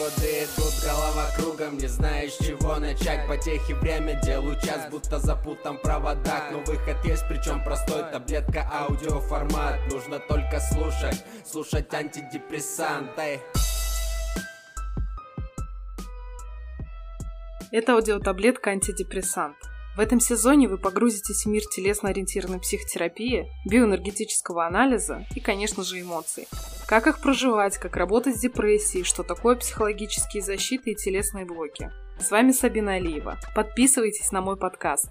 годы идут, голова кругом Не знаешь, чего начать Потехи время, делаю час Будто запутан в проводах Но выход есть, причем простой Таблетка, аудиоформат Нужно только слушать Слушать антидепрессанты Это аудиотаблетка антидепрессант. В этом сезоне вы погрузитесь в мир телесно-ориентированной психотерапии, биоэнергетического анализа и, конечно же, эмоций. Как их проживать, как работать с депрессией, что такое психологические защиты и телесные блоки. С вами Сабина Алиева. Подписывайтесь на мой подкаст.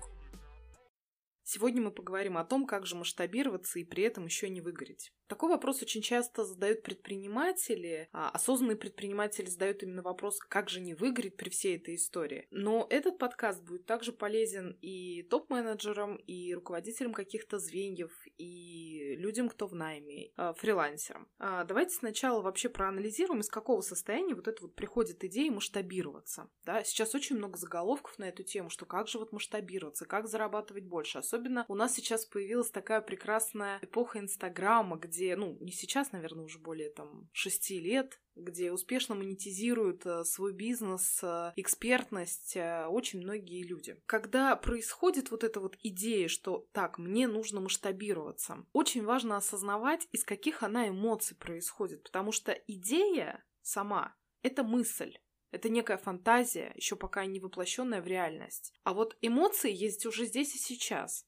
Сегодня мы поговорим о том, как же масштабироваться и при этом еще не выгореть. Такой вопрос очень часто задают предприниматели. А осознанные предприниматели задают именно вопрос, как же не выгореть при всей этой истории. Но этот подкаст будет также полезен и топ-менеджерам, и руководителям каких-то звеньев, и людям, кто в найме, а, фрилансерам. А, давайте сначала вообще проанализируем, из какого состояния вот это вот приходит идея масштабироваться. Да? Сейчас очень много заголовков на эту тему, что как же вот масштабироваться, как зарабатывать больше, особенно Особенно у нас сейчас появилась такая прекрасная эпоха Инстаграма, где, ну, не сейчас, наверное, уже более там шести лет, где успешно монетизируют э, свой бизнес, э, экспертность э, очень многие люди. Когда происходит вот эта вот идея, что так, мне нужно масштабироваться, очень важно осознавать, из каких она эмоций происходит, потому что идея сама — это мысль. Это некая фантазия, еще пока не воплощенная в реальность. А вот эмоции есть уже здесь и сейчас.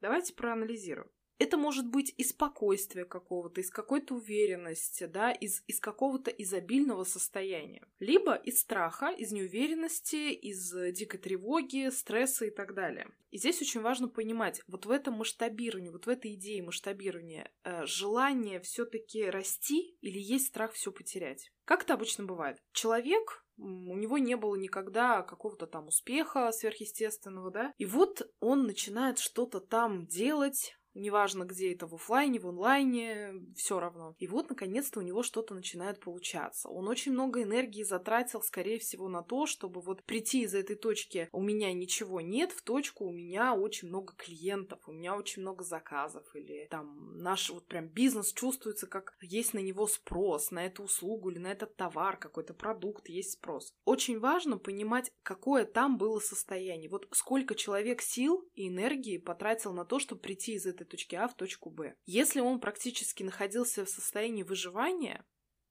Давайте проанализируем. Это может быть из спокойствия какого-то, из какой-то уверенности, да, из, из какого-то изобильного состояния. Либо из страха, из неуверенности, из дикой тревоги, стресса и так далее. И здесь очень важно понимать, вот в этом масштабировании, вот в этой идее масштабирования, э, желание все-таки расти или есть страх все потерять. Как это обычно бывает? Человек у него не было никогда какого-то там успеха сверхъестественного, да, и вот он начинает что-то там делать, Неважно, где это, в офлайне, в онлайне, все равно. И вот, наконец-то, у него что-то начинает получаться. Он очень много энергии затратил, скорее всего, на то, чтобы вот прийти из этой точки «у меня ничего нет» в точку «у меня очень много клиентов, у меня очень много заказов» или там наш вот прям бизнес чувствуется, как есть на него спрос, на эту услугу или на этот товар, какой-то продукт, есть спрос. Очень важно понимать, какое там было состояние. Вот сколько человек сил и энергии потратил на то, чтобы прийти из этой этой точки А в точку Б. Если он практически находился в состоянии выживания,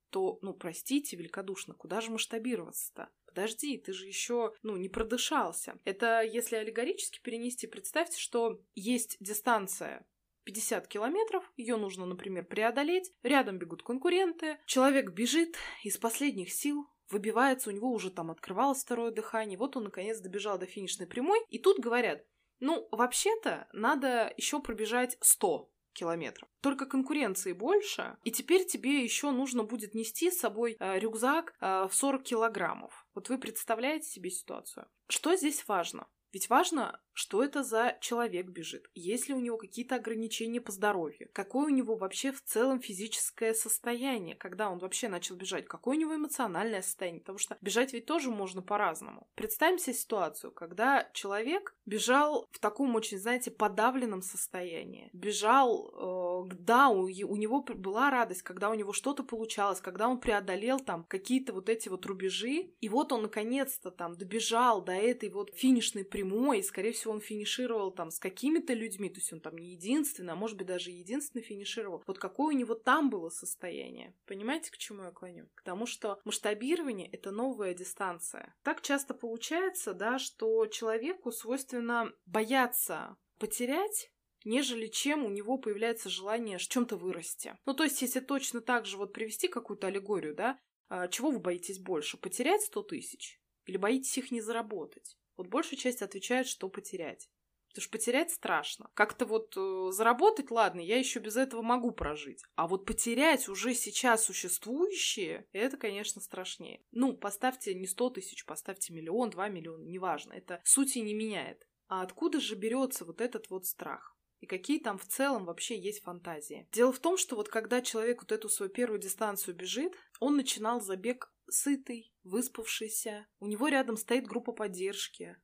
то, ну, простите великодушно, куда же масштабироваться-то? Подожди, ты же еще, ну, не продышался. Это если аллегорически перенести, представьте, что есть дистанция 50 километров, ее нужно, например, преодолеть, рядом бегут конкуренты, человек бежит из последних сил, выбивается, у него уже там открывалось второе дыхание, вот он наконец добежал до финишной прямой, и тут говорят, ну, вообще-то, надо еще пробежать 100 километров. Только конкуренции больше, и теперь тебе еще нужно будет нести с собой э, рюкзак э, в 40 килограммов. Вот вы представляете себе ситуацию. Что здесь важно? Ведь важно, что это за человек бежит, есть ли у него какие-то ограничения по здоровью, какое у него вообще в целом физическое состояние, когда он вообще начал бежать, какое у него эмоциональное состояние, потому что бежать ведь тоже можно по-разному. Представим себе ситуацию, когда человек бежал в таком очень, знаете, подавленном состоянии, бежал, э, да, у, у него была радость, когда у него что-то получалось, когда он преодолел там какие-то вот эти вот рубежи, и вот он наконец-то там добежал до этой вот финишной прямой, и, скорее всего, он финишировал там с какими-то людьми, то есть он там не единственный, а может быть даже единственный финишировал. Вот какое у него там было состояние. Понимаете, к чему я клоню? К тому, что масштабирование — это новая дистанция. Так часто получается, да, что человеку свойственно бояться потерять, нежели чем у него появляется желание в чем-то вырасти. Ну, то есть, если точно так же вот привести какую-то аллегорию, да, а, чего вы боитесь больше, потерять 100 тысяч или боитесь их не заработать? Вот большая часть отвечает, что потерять. Потому что потерять страшно. Как-то вот э, заработать, ладно, я еще без этого могу прожить. А вот потерять уже сейчас существующие, это, конечно, страшнее. Ну, поставьте не 100 тысяч, поставьте миллион, два миллиона, неважно. Это сути не меняет. А откуда же берется вот этот вот страх? и какие там в целом вообще есть фантазии. Дело в том, что вот когда человек вот эту свою первую дистанцию бежит, он начинал забег сытый, выспавшийся, у него рядом стоит группа поддержки.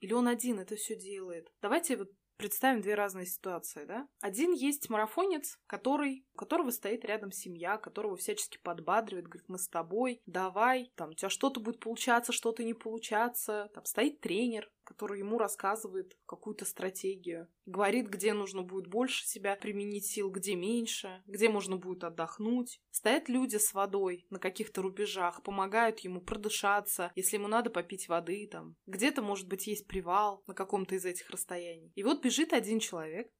Или он один это все делает. Давайте вот Представим две разные ситуации, да? Один есть марафонец, который, у которого стоит рядом семья, которого всячески подбадривает, говорит, мы с тобой, давай, там, у тебя что-то будет получаться, что-то не получаться. Там стоит тренер, который ему рассказывает какую-то стратегию, говорит, где нужно будет больше себя применить сил, где меньше, где можно будет отдохнуть. Стоят люди с водой на каких-то рубежах, помогают ему продышаться, если ему надо попить воды там. Где-то, может быть, есть привал на каком-то из этих расстояний. И вот бежит один человек,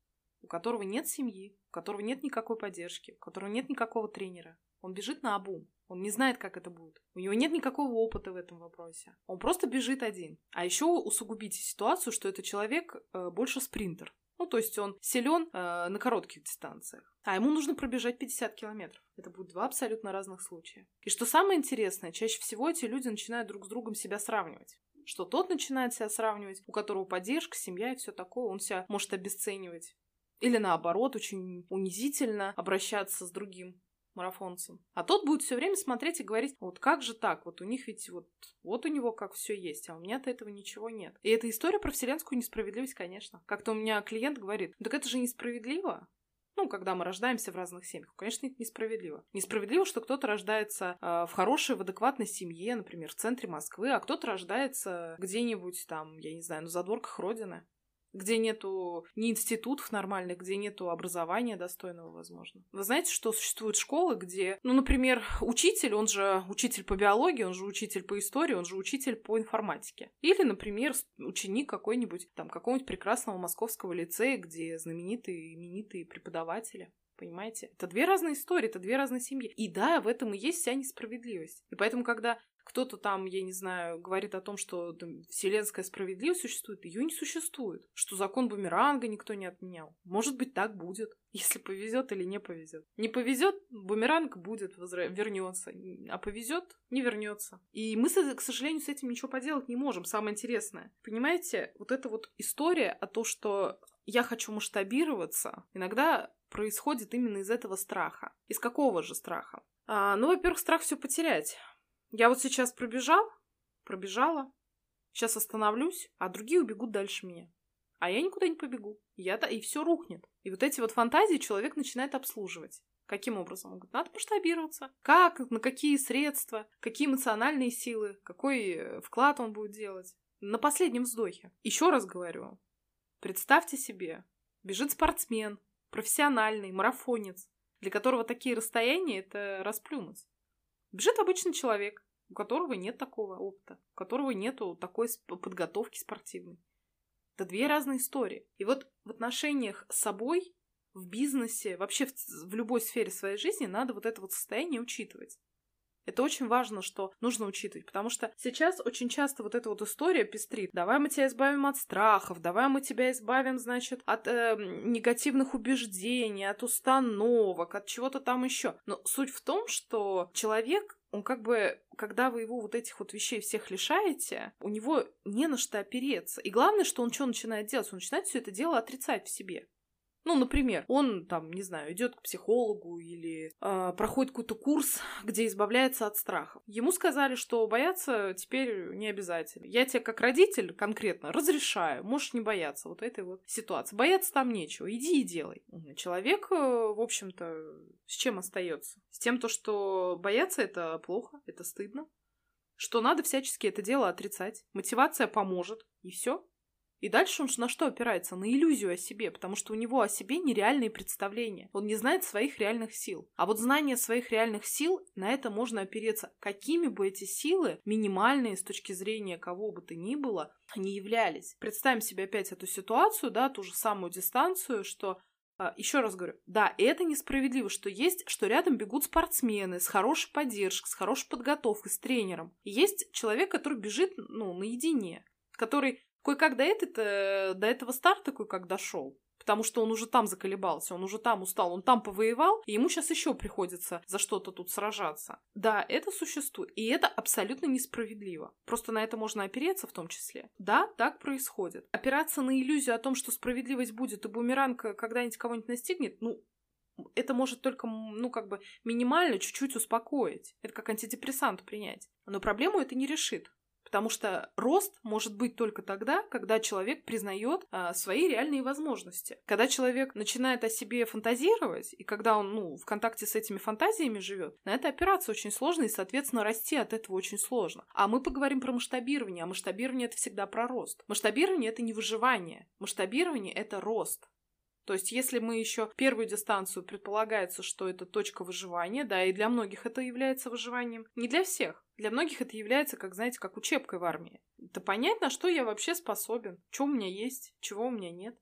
у которого нет семьи, у которого нет никакой поддержки, у которого нет никакого тренера. Он бежит на обум. Он не знает, как это будет. У него нет никакого опыта в этом вопросе. Он просто бежит один. А еще усугубите ситуацию, что это человек э, больше спринтер. Ну, то есть он силен э, на коротких дистанциях. А ему нужно пробежать 50 километров. Это будут два абсолютно разных случая. И что самое интересное, чаще всего эти люди начинают друг с другом себя сравнивать что тот начинает себя сравнивать, у которого поддержка, семья и все такое, он себя может обесценивать. Или наоборот, очень унизительно обращаться с другим марафонцем. А тот будет все время смотреть и говорить, вот как же так, вот у них ведь вот, вот у него как все есть, а у меня-то этого ничего нет. И это история про вселенскую несправедливость, конечно. Как-то у меня клиент говорит, так это же несправедливо. Ну, когда мы рождаемся в разных семьях, конечно, это несправедливо. Несправедливо, что кто-то рождается э, в хорошей, в адекватной семье, например, в центре Москвы, а кто-то рождается где-нибудь там, я не знаю, на задворках Родины где нету ни институтов нормальных, где нету образования достойного, возможно. Вы знаете, что существуют школы, где, ну, например, учитель, он же учитель по биологии, он же учитель по истории, он же учитель по информатике. Или, например, ученик какой-нибудь, там, какого-нибудь прекрасного московского лицея, где знаменитые, именитые преподаватели. Понимаете? Это две разные истории, это две разные семьи. И да, в этом и есть вся несправедливость. И поэтому, когда кто-то там, я не знаю, говорит о том, что там, вселенская справедливость существует, ее не существует. Что закон бумеранга никто не отменял. Может быть, так будет, если повезет или не повезет. Не повезет, бумеранг будет, возра... вернется. А повезет, не вернется. И мы, к сожалению, с этим ничего поделать не можем. Самое интересное. Понимаете, вот эта вот история о том, что я хочу масштабироваться, иногда происходит именно из этого страха. Из какого же страха? А, ну, во-первых, страх все потерять. Я вот сейчас пробежал, пробежала, сейчас остановлюсь, а другие убегут дальше меня. А я никуда не побегу. Я-то и все рухнет. И вот эти вот фантазии человек начинает обслуживать. Каким образом? Он говорит, надо масштабироваться. Как, на какие средства, какие эмоциональные силы, какой э, вклад он будет делать. На последнем вздохе. Еще раз говорю, представьте себе, бежит спортсмен, профессиональный, марафонец, для которого такие расстояния — это расплюнуть. Бежит обычный человек, у которого нет такого опыта, у которого нету такой подготовки спортивной. Это две разные истории. И вот в отношениях с собой, в бизнесе, вообще в, в любой сфере своей жизни надо вот это вот состояние учитывать. Это очень важно, что нужно учитывать, потому что сейчас очень часто вот эта вот история пестрит. Давай мы тебя избавим от страхов, давай мы тебя избавим, значит, от э, негативных убеждений, от установок, от чего-то там еще. Но суть в том, что человек он как бы, когда вы его вот этих вот вещей всех лишаете, у него не на что опереться. И главное, что он что начинает делать? Он начинает все это дело отрицать в себе. Ну, например, он там, не знаю, идет к психологу или э, проходит какой-то курс, где избавляется от страхов. Ему сказали, что бояться теперь не обязательно. Я тебе как родитель конкретно разрешаю, можешь не бояться вот этой вот ситуации. Бояться там нечего, иди и делай. Человек, э, в общем-то, с чем остается? С тем, то, что бояться это плохо, это стыдно, что надо всячески это дело отрицать. Мотивация поможет, и все. И дальше он на что опирается? На иллюзию о себе, потому что у него о себе нереальные представления. Он не знает своих реальных сил. А вот знание своих реальных сил, на это можно опереться. Какими бы эти силы, минимальные с точки зрения кого бы то ни было, не являлись. Представим себе опять эту ситуацию, да, ту же самую дистанцию, что а, еще раз говорю, да, это несправедливо, что есть, что рядом бегут спортсмены с хорошей поддержкой, с хорошей подготовкой, с тренером. Есть человек, который бежит, ну, наедине, который Кое-как до, этого, до этого старта кое-как дошел. Потому что он уже там заколебался, он уже там устал, он там повоевал, и ему сейчас еще приходится за что-то тут сражаться. Да, это существует, и это абсолютно несправедливо. Просто на это можно опереться в том числе. Да, так происходит. Опираться на иллюзию о том, что справедливость будет, и бумеранг когда-нибудь кого-нибудь настигнет, ну, это может только, ну, как бы минимально чуть-чуть успокоить. Это как антидепрессант принять. Но проблему это не решит. Потому что рост может быть только тогда, когда человек признает а, свои реальные возможности. Когда человек начинает о себе фантазировать, и когда он ну, в контакте с этими фантазиями живет, на это опираться очень сложно, и, соответственно, расти от этого очень сложно. А мы поговорим про масштабирование, а масштабирование это всегда про рост. Масштабирование это не выживание, масштабирование это рост. То есть, если мы еще первую дистанцию предполагается, что это точка выживания, да, и для многих это является выживанием, не для всех. Для многих это является, как, знаете, как учебкой в армии. Это понять, на что я вообще способен, что у меня есть, чего у меня нет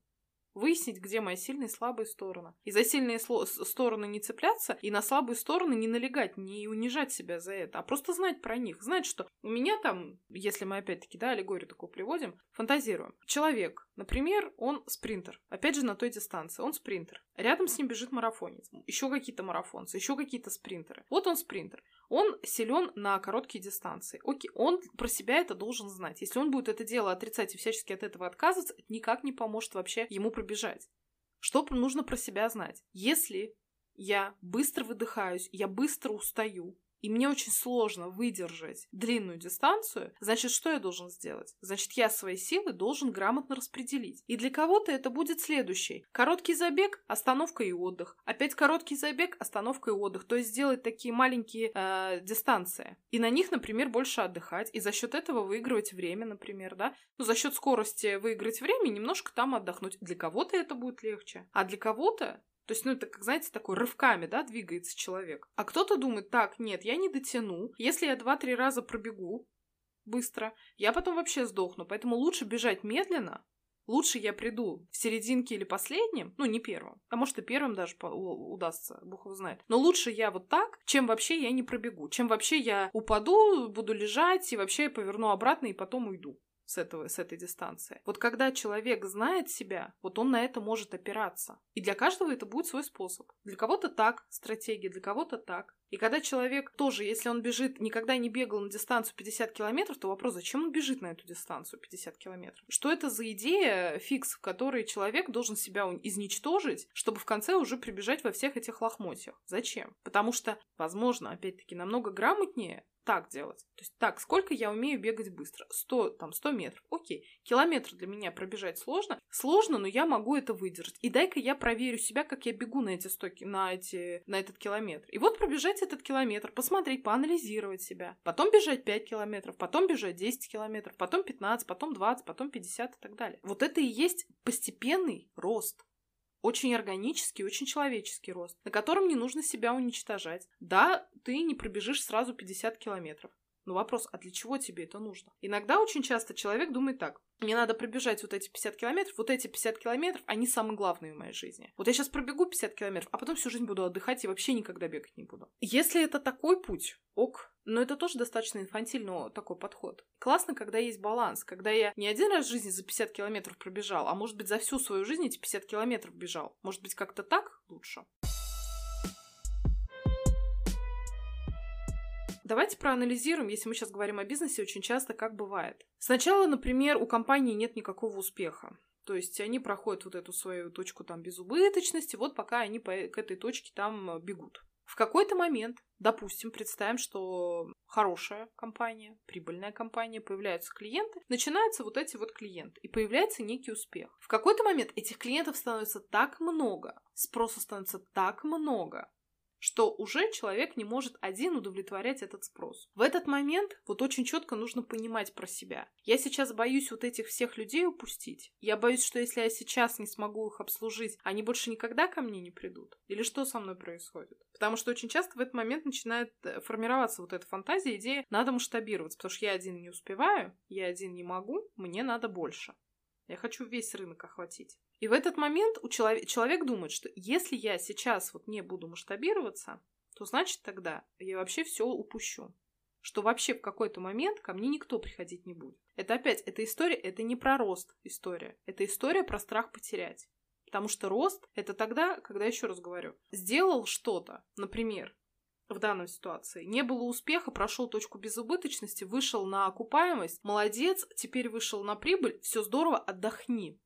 выяснить, где мои сильные и слабые стороны. И за сильные стороны не цепляться, и на слабые стороны не налегать, не унижать себя за это, а просто знать про них. Знать, что у меня там, если мы опять-таки, да, аллегорию такую приводим, фантазируем. Человек, например, он спринтер. Опять же, на той дистанции. Он спринтер. Рядом с ним бежит марафонец. Еще какие-то марафонцы, еще какие-то спринтеры. Вот он спринтер. Он силен на короткие дистанции. Окей, он про себя это должен знать. Если он будет это дело отрицать и всячески от этого отказываться, это никак не поможет вообще ему пробежать. Что нужно про себя знать? Если я быстро выдыхаюсь, я быстро устаю, и мне очень сложно выдержать длинную дистанцию, значит, что я должен сделать? Значит, я свои силы должен грамотно распределить. И для кого-то это будет следующий. Короткий забег, остановка и отдых. Опять короткий забег, остановка и отдых. То есть сделать такие маленькие э, дистанции. И на них, например, больше отдыхать. И за счет этого выигрывать время, например, да. Ну, за счет скорости выиграть время и немножко там отдохнуть. Для кого-то это будет легче. А для кого-то то есть, ну, это, как, знаете, такой рывками, да, двигается человек. А кто-то думает, так, нет, я не дотяну. Если я два-три раза пробегу быстро, я потом вообще сдохну. Поэтому лучше бежать медленно, Лучше я приду в серединке или последнем, ну, не первым, а может и первым даже удастся, бог его знает. Но лучше я вот так, чем вообще я не пробегу, чем вообще я упаду, буду лежать и вообще я поверну обратно и потом уйду с, этого, с этой дистанции. Вот когда человек знает себя, вот он на это может опираться. И для каждого это будет свой способ. Для кого-то так стратегия, для кого-то так. И когда человек тоже, если он бежит, никогда не бегал на дистанцию 50 километров, то вопрос, зачем он бежит на эту дистанцию 50 километров? Что это за идея, фикс, в которой человек должен себя изничтожить, чтобы в конце уже прибежать во всех этих лохмотьях? Зачем? Потому что, возможно, опять-таки, намного грамотнее так делать. То есть так, сколько я умею бегать быстро? 100, там, 100 метров. Окей. Километр для меня пробежать сложно. Сложно, но я могу это выдержать. И дай-ка я проверю себя, как я бегу на эти 100, на, эти, на этот километр. И вот пробежать этот километр, посмотреть, поанализировать себя. Потом бежать 5 километров, потом бежать 10 километров, потом 15, потом 20, потом 50 и так далее. Вот это и есть постепенный рост. Очень органический, очень человеческий рост, на котором не нужно себя уничтожать. Да, ты не пробежишь сразу 50 километров. Но вопрос, а для чего тебе это нужно? Иногда очень часто человек думает так. Мне надо пробежать вот эти 50 километров, вот эти 50 километров, они самые главные в моей жизни. Вот я сейчас пробегу 50 километров, а потом всю жизнь буду отдыхать и вообще никогда бегать не буду. Если это такой путь, ок, но это тоже достаточно инфантильный такой подход. Классно, когда есть баланс, когда я не один раз в жизни за 50 километров пробежал, а может быть за всю свою жизнь эти 50 километров бежал. Может быть как-то так лучше? Давайте проанализируем, если мы сейчас говорим о бизнесе, очень часто как бывает. Сначала, например, у компании нет никакого успеха. То есть они проходят вот эту свою точку там безубыточности, вот пока они по, к этой точке там бегут. В какой-то момент, допустим, представим, что хорошая компания, прибыльная компания, появляются клиенты, начинаются вот эти вот клиенты, и появляется некий успех. В какой-то момент этих клиентов становится так много, спроса становится так много, что уже человек не может один удовлетворять этот спрос. В этот момент вот очень четко нужно понимать про себя. Я сейчас боюсь вот этих всех людей упустить. Я боюсь, что если я сейчас не смогу их обслужить, они больше никогда ко мне не придут. Или что со мной происходит? Потому что очень часто в этот момент начинает э, формироваться вот эта фантазия, идея, надо масштабироваться, потому что я один не успеваю, я один не могу, мне надо больше. Я хочу весь рынок охватить. И в этот момент у человек, человек думает, что если я сейчас вот не буду масштабироваться, то значит тогда я вообще все упущу. Что вообще в какой-то момент ко мне никто приходить не будет. Это опять, эта история, это не про рост история. Это история про страх потерять. Потому что рост – это тогда, когда, еще раз говорю, сделал что-то, например, в данной ситуации. Не было успеха, прошел точку безубыточности, вышел на окупаемость, молодец, теперь вышел на прибыль, все здорово, отдохни.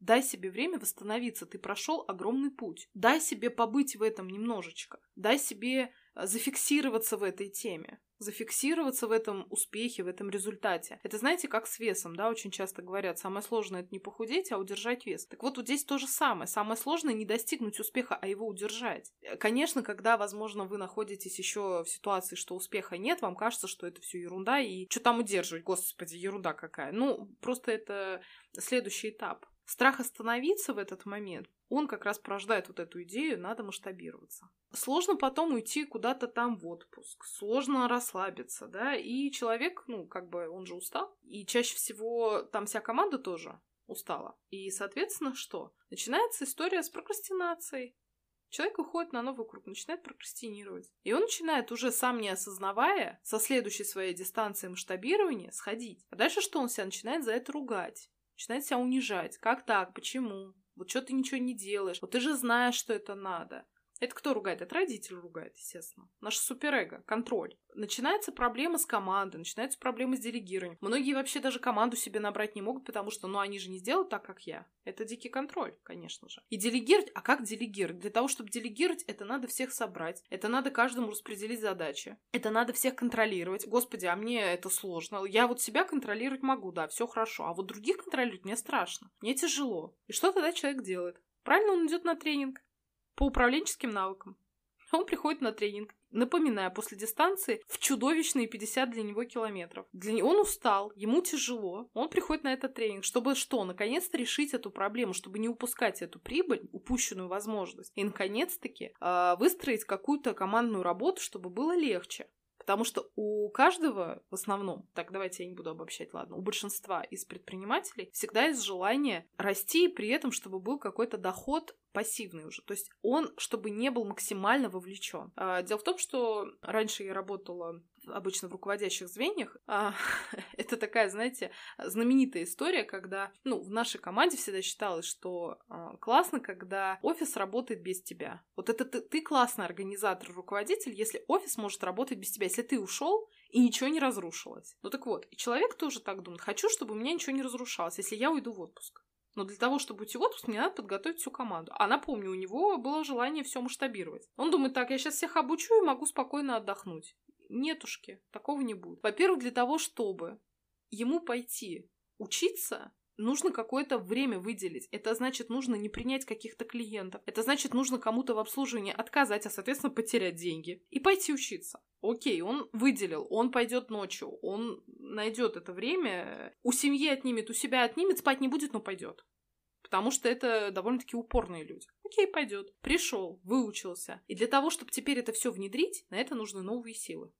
Дай себе время восстановиться, ты прошел огромный путь. Дай себе побыть в этом немножечко. Дай себе э, зафиксироваться в этой теме. зафиксироваться в этом успехе, в этом результате. Это знаете, как с весом, да, очень часто говорят, самое сложное это не похудеть, а удержать вес. Так вот, вот здесь то же самое. Самое сложное не достигнуть успеха, а его удержать. Конечно, когда, возможно, вы находитесь еще в ситуации, что успеха нет, вам кажется, что это все ерунда, и что там удерживать, господи, ерунда какая. Ну, просто это следующий этап. Страх остановиться в этот момент, он как раз порождает вот эту идею, надо масштабироваться. Сложно потом уйти куда-то там в отпуск, сложно расслабиться, да, и человек, ну, как бы он же устал, и чаще всего там вся команда тоже устала. И, соответственно, что? Начинается история с прокрастинацией. Человек уходит на новый круг, начинает прокрастинировать. И он начинает уже сам не осознавая, со следующей своей дистанции масштабирования сходить. А дальше что он себя начинает за это ругать? Начинает себя унижать. Как так? Почему? Вот что ты ничего не делаешь? Вот ты же знаешь, что это надо. Это кто ругает? Это родитель ругает, естественно. Наш суперэго, контроль. Начинается проблема с командой, начинаются проблемы с делегированием. Многие вообще даже команду себе набрать не могут, потому что, ну, они же не сделают так, как я. Это дикий контроль, конечно же. И делегировать, а как делегировать? Для того, чтобы делегировать, это надо всех собрать, это надо каждому распределить задачи, это надо всех контролировать. Господи, а мне это сложно. Я вот себя контролировать могу, да, все хорошо, а вот других контролировать мне страшно, мне тяжело. И что тогда человек делает? Правильно, он идет на тренинг по управленческим навыкам. Он приходит на тренинг, напоминая, после дистанции в чудовищные 50 для него километров. Для него он устал, ему тяжело. Он приходит на этот тренинг, чтобы что? Наконец-то решить эту проблему, чтобы не упускать эту прибыль, упущенную возможность. И, наконец-таки, э, выстроить какую-то командную работу, чтобы было легче. Потому что у каждого, в основном, так давайте я не буду обобщать, ладно, у большинства из предпринимателей всегда есть желание расти, при этом, чтобы был какой-то доход пассивный уже. То есть он, чтобы не был максимально вовлечен. А, дело в том, что раньше я работала обычно в руководящих звеньях. А, это такая, знаете, знаменитая история, когда, ну, в нашей команде всегда считалось, что а, классно, когда офис работает без тебя. Вот это ты, ты классный организатор, руководитель, если офис может работать без тебя, если ты ушел и ничего не разрушилось. Ну так вот, и человек тоже так думает, хочу, чтобы у меня ничего не разрушалось, если я уйду в отпуск. Но для того, чтобы уйти в отпуск, мне надо подготовить всю команду. А напомню, у него было желание все масштабировать. Он думает, так, я сейчас всех обучу и могу спокойно отдохнуть. Нетушки, такого не будет. Во-первых, для того, чтобы ему пойти учиться, нужно какое-то время выделить. Это значит, нужно не принять каких-то клиентов. Это значит, нужно кому-то в обслуживании отказать, а, соответственно, потерять деньги. И пойти учиться. Окей, он выделил, он пойдет ночью, он найдет это время, у семьи отнимет, у себя отнимет, спать не будет, но пойдет. Потому что это довольно-таки упорные люди. Окей, пойдет. Пришел, выучился. И для того, чтобы теперь это все внедрить, на это нужны новые силы.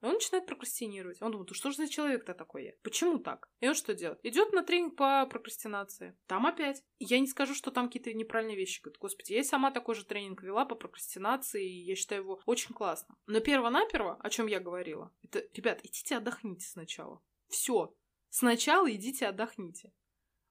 И он начинает прокрастинировать. Он думает, ну что же за человек-то такой я? Почему так? И он что делает? Идет на тренинг по прокрастинации. Там опять. Я не скажу, что там какие-то неправильные вещи. Говорит, господи, я сама такой же тренинг вела по прокрастинации, и я считаю его очень классно. Но перво-наперво, о чем я говорила, это, ребят, идите отдохните сначала. Все. Сначала идите отдохните.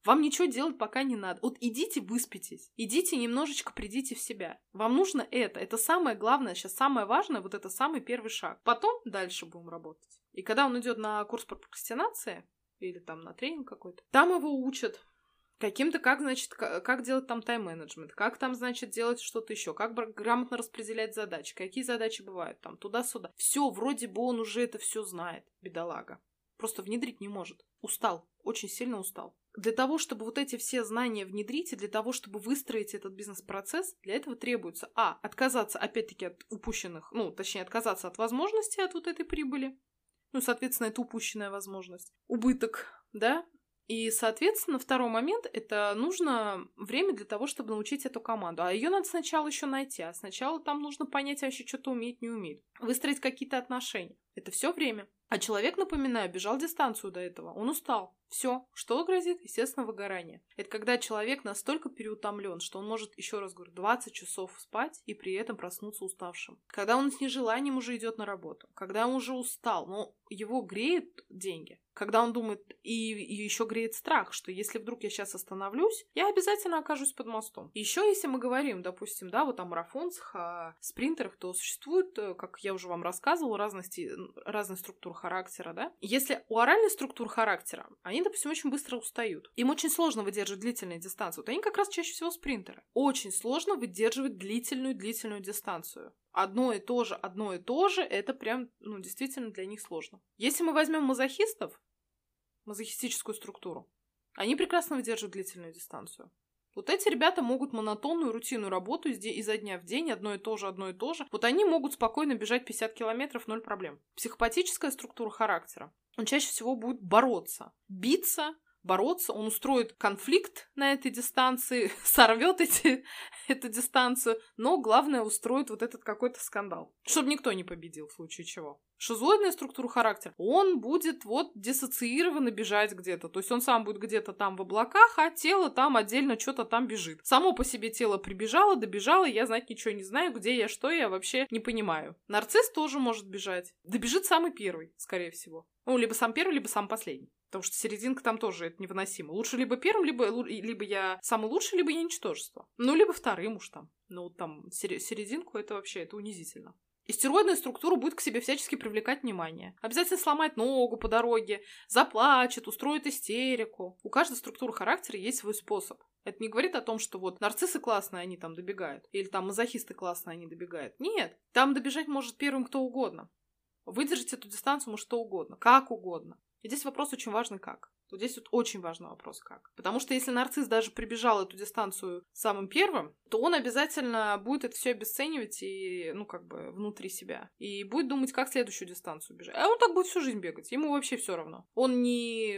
Вам ничего делать пока не надо. Вот идите выспитесь. Идите немножечко придите в себя. Вам нужно это. Это самое главное, сейчас самое важное, вот это самый первый шаг. Потом дальше будем работать. И когда он идет на курс по прокрастинации, или там на тренинг какой-то, там его учат каким-то, как, значит, как делать там тайм-менеджмент, как там, значит, делать что-то еще, как грамотно распределять задачи, какие задачи бывают там, туда-сюда. Все, вроде бы он уже это все знает, бедолага. Просто внедрить не может. Устал, очень сильно устал. Для того, чтобы вот эти все знания внедрить, и для того, чтобы выстроить этот бизнес-процесс, для этого требуется, а, отказаться, опять-таки, от упущенных, ну, точнее, отказаться от возможности от вот этой прибыли, ну, соответственно, это упущенная возможность, убыток, да, и, соответственно, второй момент – это нужно время для того, чтобы научить эту команду. А ее надо сначала еще найти, а сначала там нужно понять вообще, что-то умеет, не умеет. Выстроить какие-то отношения. Это все время. А человек, напоминаю, бежал дистанцию до этого. Он устал. Все, что грозит? Естественно, выгорание. Это когда человек настолько переутомлен, что он может, еще раз говорю, 20 часов спать и при этом проснуться уставшим. Когда он с нежеланием уже идет на работу, когда он уже устал, но его греет деньги, когда он думает, и, и еще греет страх, что если вдруг я сейчас остановлюсь, я обязательно окажусь под мостом. Еще если мы говорим, допустим, да, вот о марафонцах, о спринтерах, то существует, э, как я уже вам рассказывала, разности, разные структуры характера, да. Если у оральной структуры характера, они, допустим, очень быстро устают. Им очень сложно выдерживать длительные дистанции. Вот они как раз чаще всего спринтеры. Очень сложно выдерживать длительную-длительную дистанцию. одно и то же, одно и то же, это прям, ну, действительно для них сложно. Если мы возьмем мазохистов, мазохистическую структуру, они прекрасно выдерживают длительную дистанцию. Вот эти ребята могут монотонную, рутинную работу изо дня в день, одно и то же, одно и то же. Вот они могут спокойно бежать 50 километров, ноль проблем. Психопатическая структура характера. Он чаще всего будет бороться, биться, бороться, он устроит конфликт на этой дистанции, сорвет эти, эту дистанцию, но главное устроит вот этот какой-то скандал, чтобы никто не победил в случае чего. Шизоидная структура характера, он будет вот диссоциированно бежать где-то, то есть он сам будет где-то там в облаках, а тело там отдельно что-то там бежит. Само по себе тело прибежало, добежало, я знать ничего не знаю, где я, что я вообще не понимаю. Нарцисс тоже может бежать. Добежит самый первый, скорее всего. Ну, либо сам первый, либо сам последний. Потому что серединка там тоже это невыносимо. Лучше либо первым, либо, либо я самый лучший, либо я ничтожество. Ну, либо вторым уж там. Ну, там серединку это вообще, это унизительно. Истероидная структура будет к себе всячески привлекать внимание. Обязательно сломает ногу по дороге, заплачет, устроит истерику. У каждой структуры характера есть свой способ. Это не говорит о том, что вот нарциссы классные, они там добегают. Или там мазохисты классные, они добегают. Нет. Там добежать может первым кто угодно. Выдержать эту дистанцию может что угодно, как угодно. И здесь вопрос очень важный как. Вот здесь вот очень важный вопрос как. Потому что если нарцисс даже прибежал эту дистанцию самым первым, то он обязательно будет это все обесценивать и, ну, как бы, внутри себя. И будет думать, как следующую дистанцию бежать. А он так будет всю жизнь бегать. Ему вообще все равно. Он не...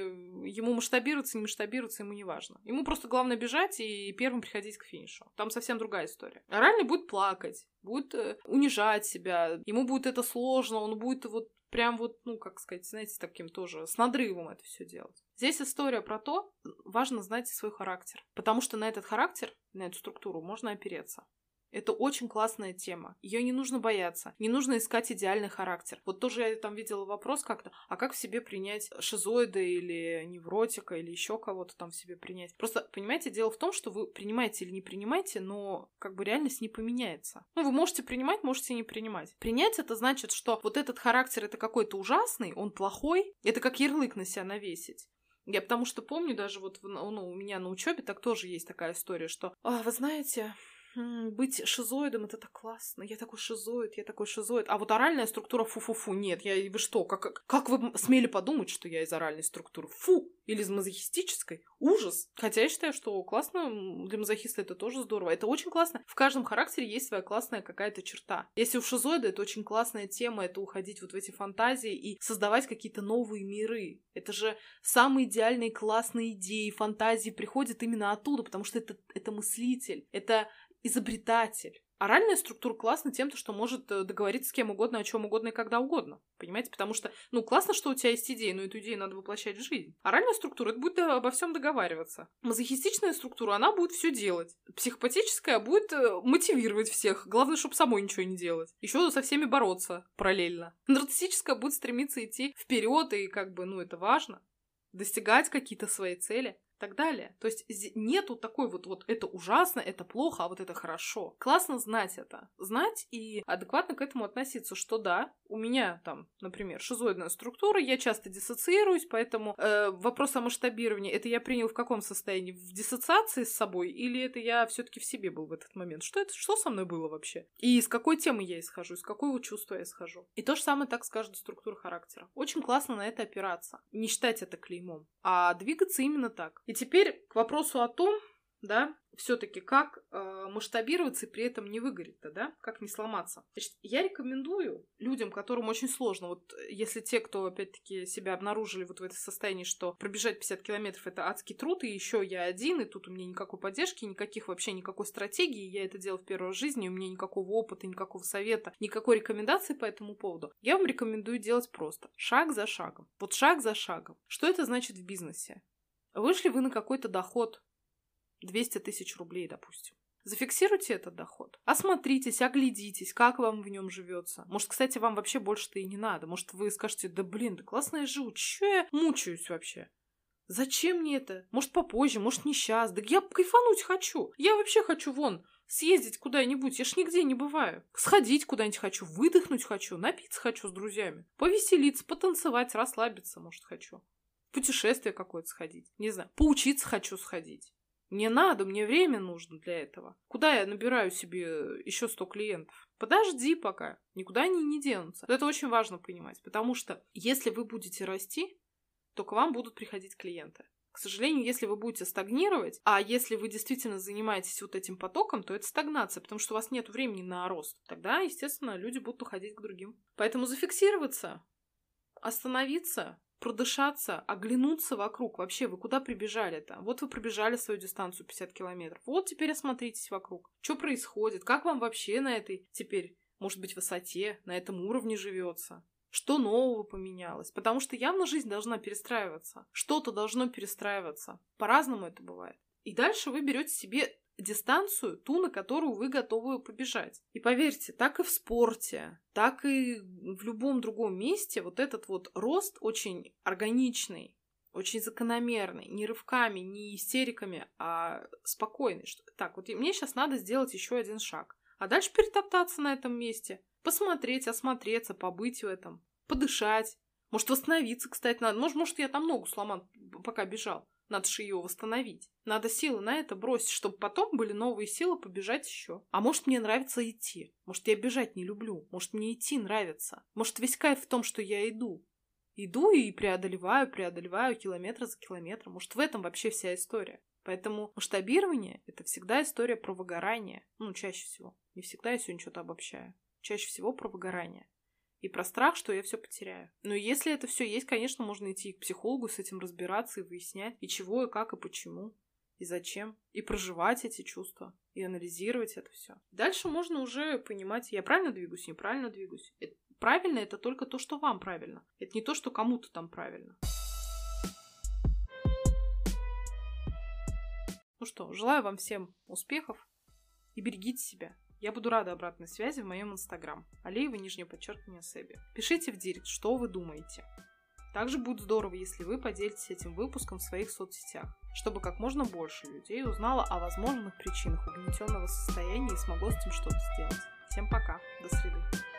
Ему масштабируется, не масштабируется, ему не важно. Ему просто главное бежать и первым приходить к финишу. Там совсем другая история. Оральный будет плакать, будет э, унижать себя. Ему будет это сложно, он будет вот прям вот, ну, как сказать, знаете, таким тоже с надрывом это все делать. Здесь история про то, важно знать свой характер, потому что на этот характер, на эту структуру можно опереться. Это очень классная тема. Ее не нужно бояться. Не нужно искать идеальный характер. Вот тоже я там видела вопрос как-то, а как в себе принять шизоида или невротика или еще кого-то там в себе принять? Просто, понимаете, дело в том, что вы принимаете или не принимаете, но как бы реальность не поменяется. Ну, вы можете принимать, можете не принимать. Принять это значит, что вот этот характер это какой-то ужасный, он плохой. Это как ярлык на себя навесить. Я потому что помню даже вот ну, у меня на учебе так тоже есть такая история, что, а, вы знаете, быть шизоидом это так классно. Я такой шизоид, я такой шизоид. А вот оральная структура фу-фу-фу. Нет, я вы что, как, как вы смели подумать, что я из оральной структуры? Фу! Или из мазохистической? Ужас! Хотя я считаю, что классно для мазохиста это тоже здорово. Это очень классно. В каждом характере есть своя классная какая-то черта. Если у шизоида это очень классная тема, это уходить вот в эти фантазии и создавать какие-то новые миры. Это же самые идеальные классные идеи, фантазии приходят именно оттуда, потому что это, это мыслитель, это изобретатель. Оральная структура классна тем, что может э, договориться с кем угодно, о чем угодно и когда угодно. Понимаете? Потому что, ну, классно, что у тебя есть идея, но эту идею надо воплощать в жизнь. Оральная структура, это будет обо всем договариваться. Мазохистичная структура, она будет все делать. Психопатическая будет э, мотивировать всех. Главное, чтобы самой ничего не делать. Еще со всеми бороться параллельно. Нарциссическая будет стремиться идти вперед, и как бы, ну, это важно. Достигать какие-то свои цели так далее. То есть нету такой вот, вот это ужасно, это плохо, а вот это хорошо. Классно знать это. Знать и адекватно к этому относиться, что да, у меня там, например, шизоидная структура, я часто диссоциируюсь, поэтому э, вопрос о масштабировании, это я принял в каком состоянии? В диссоциации с собой или это я все таки в себе был в этот момент? Что это, что со мной было вообще? И из какой темы я исхожу, из какого чувства я исхожу? И то же самое так с каждой структурой характера. Очень классно на это опираться. Не считать это клеймом, а двигаться именно так. И теперь к вопросу о том, да, все-таки как э, масштабироваться и при этом не выгореть-то, да, как не сломаться. Значит, я рекомендую людям, которым очень сложно, вот если те, кто опять-таки себя обнаружили вот в этом состоянии, что пробежать 50 километров это адский труд, и еще я один, и тут у меня никакой поддержки, никаких вообще никакой стратегии, я это делал в первый раз в жизни, у меня никакого опыта, никакого совета, никакой рекомендации по этому поводу. Я вам рекомендую делать просто, шаг за шагом. Вот шаг за шагом. Что это значит в бизнесе? Вышли вы на какой-то доход 200 тысяч рублей, допустим. Зафиксируйте этот доход. Осмотритесь, оглядитесь, как вам в нем живется. Может, кстати, вам вообще больше-то и не надо. Может, вы скажете, да блин, да классно я живу, че я мучаюсь вообще? Зачем мне это? Может, попозже, может, не сейчас. Да я кайфануть хочу. Я вообще хочу вон съездить куда-нибудь. Я ж нигде не бываю. Сходить куда-нибудь хочу, выдохнуть хочу, напиться хочу с друзьями. Повеселиться, потанцевать, расслабиться, может, хочу. Путешествие какое-то сходить. Не знаю. Поучиться хочу сходить. Мне надо, мне время нужно для этого. Куда я набираю себе еще 100 клиентов? Подожди пока, никуда они не денутся. Это очень важно понимать, потому что если вы будете расти, то к вам будут приходить клиенты. К сожалению, если вы будете стагнировать, а если вы действительно занимаетесь вот этим потоком, то это стагнация, потому что у вас нет времени на рост. Тогда, естественно, люди будут уходить к другим. Поэтому зафиксироваться, остановиться, продышаться, оглянуться вокруг. Вообще, вы куда прибежали-то? Вот вы пробежали свою дистанцию 50 километров. Вот теперь осмотритесь вокруг. Что происходит? Как вам вообще на этой теперь, может быть, высоте, на этом уровне живется? Что нового поменялось? Потому что явно жизнь должна перестраиваться. Что-то должно перестраиваться. По-разному это бывает. И дальше вы берете себе дистанцию, ту, на которую вы готовы побежать. И поверьте, так и в спорте, так и в любом другом месте вот этот вот рост очень органичный, очень закономерный, не рывками, не истериками, а спокойный. Что, так, вот мне сейчас надо сделать еще один шаг, а дальше перетоптаться на этом месте, Посмотреть, осмотреться, побыть в этом, подышать. Может, восстановиться, кстати, надо. Может, может я там ногу сломал, пока бежал. Надо же ее восстановить. Надо силы на это бросить, чтобы потом были новые силы побежать еще. А может, мне нравится идти. Может, я бежать не люблю. Может, мне идти нравится. Может, весь кайф в том, что я иду. Иду и преодолеваю, преодолеваю километр за километром. Может, в этом вообще вся история. Поэтому масштабирование – это всегда история про выгорание. Ну, чаще всего. Не всегда я сегодня что-то обобщаю чаще всего про выгорание. И про страх, что я все потеряю. Но если это все есть, конечно, можно идти к психологу, с этим разбираться и выяснять, и чего, и как, и почему, и зачем. И проживать эти чувства, и анализировать это все. Дальше можно уже понимать, я правильно двигаюсь, неправильно двигаюсь. Это, правильно это только то, что вам правильно. Это не то, что кому-то там правильно. Ну что, желаю вам всем успехов и берегите себя. Я буду рада обратной связи в моем инстаграм. Алиева, нижнее подчеркивание, Себи. Пишите в директ, что вы думаете. Также будет здорово, если вы поделитесь этим выпуском в своих соцсетях, чтобы как можно больше людей узнало о возможных причинах угнетенного состояния и смогло с этим что-то сделать. Всем пока, до среды.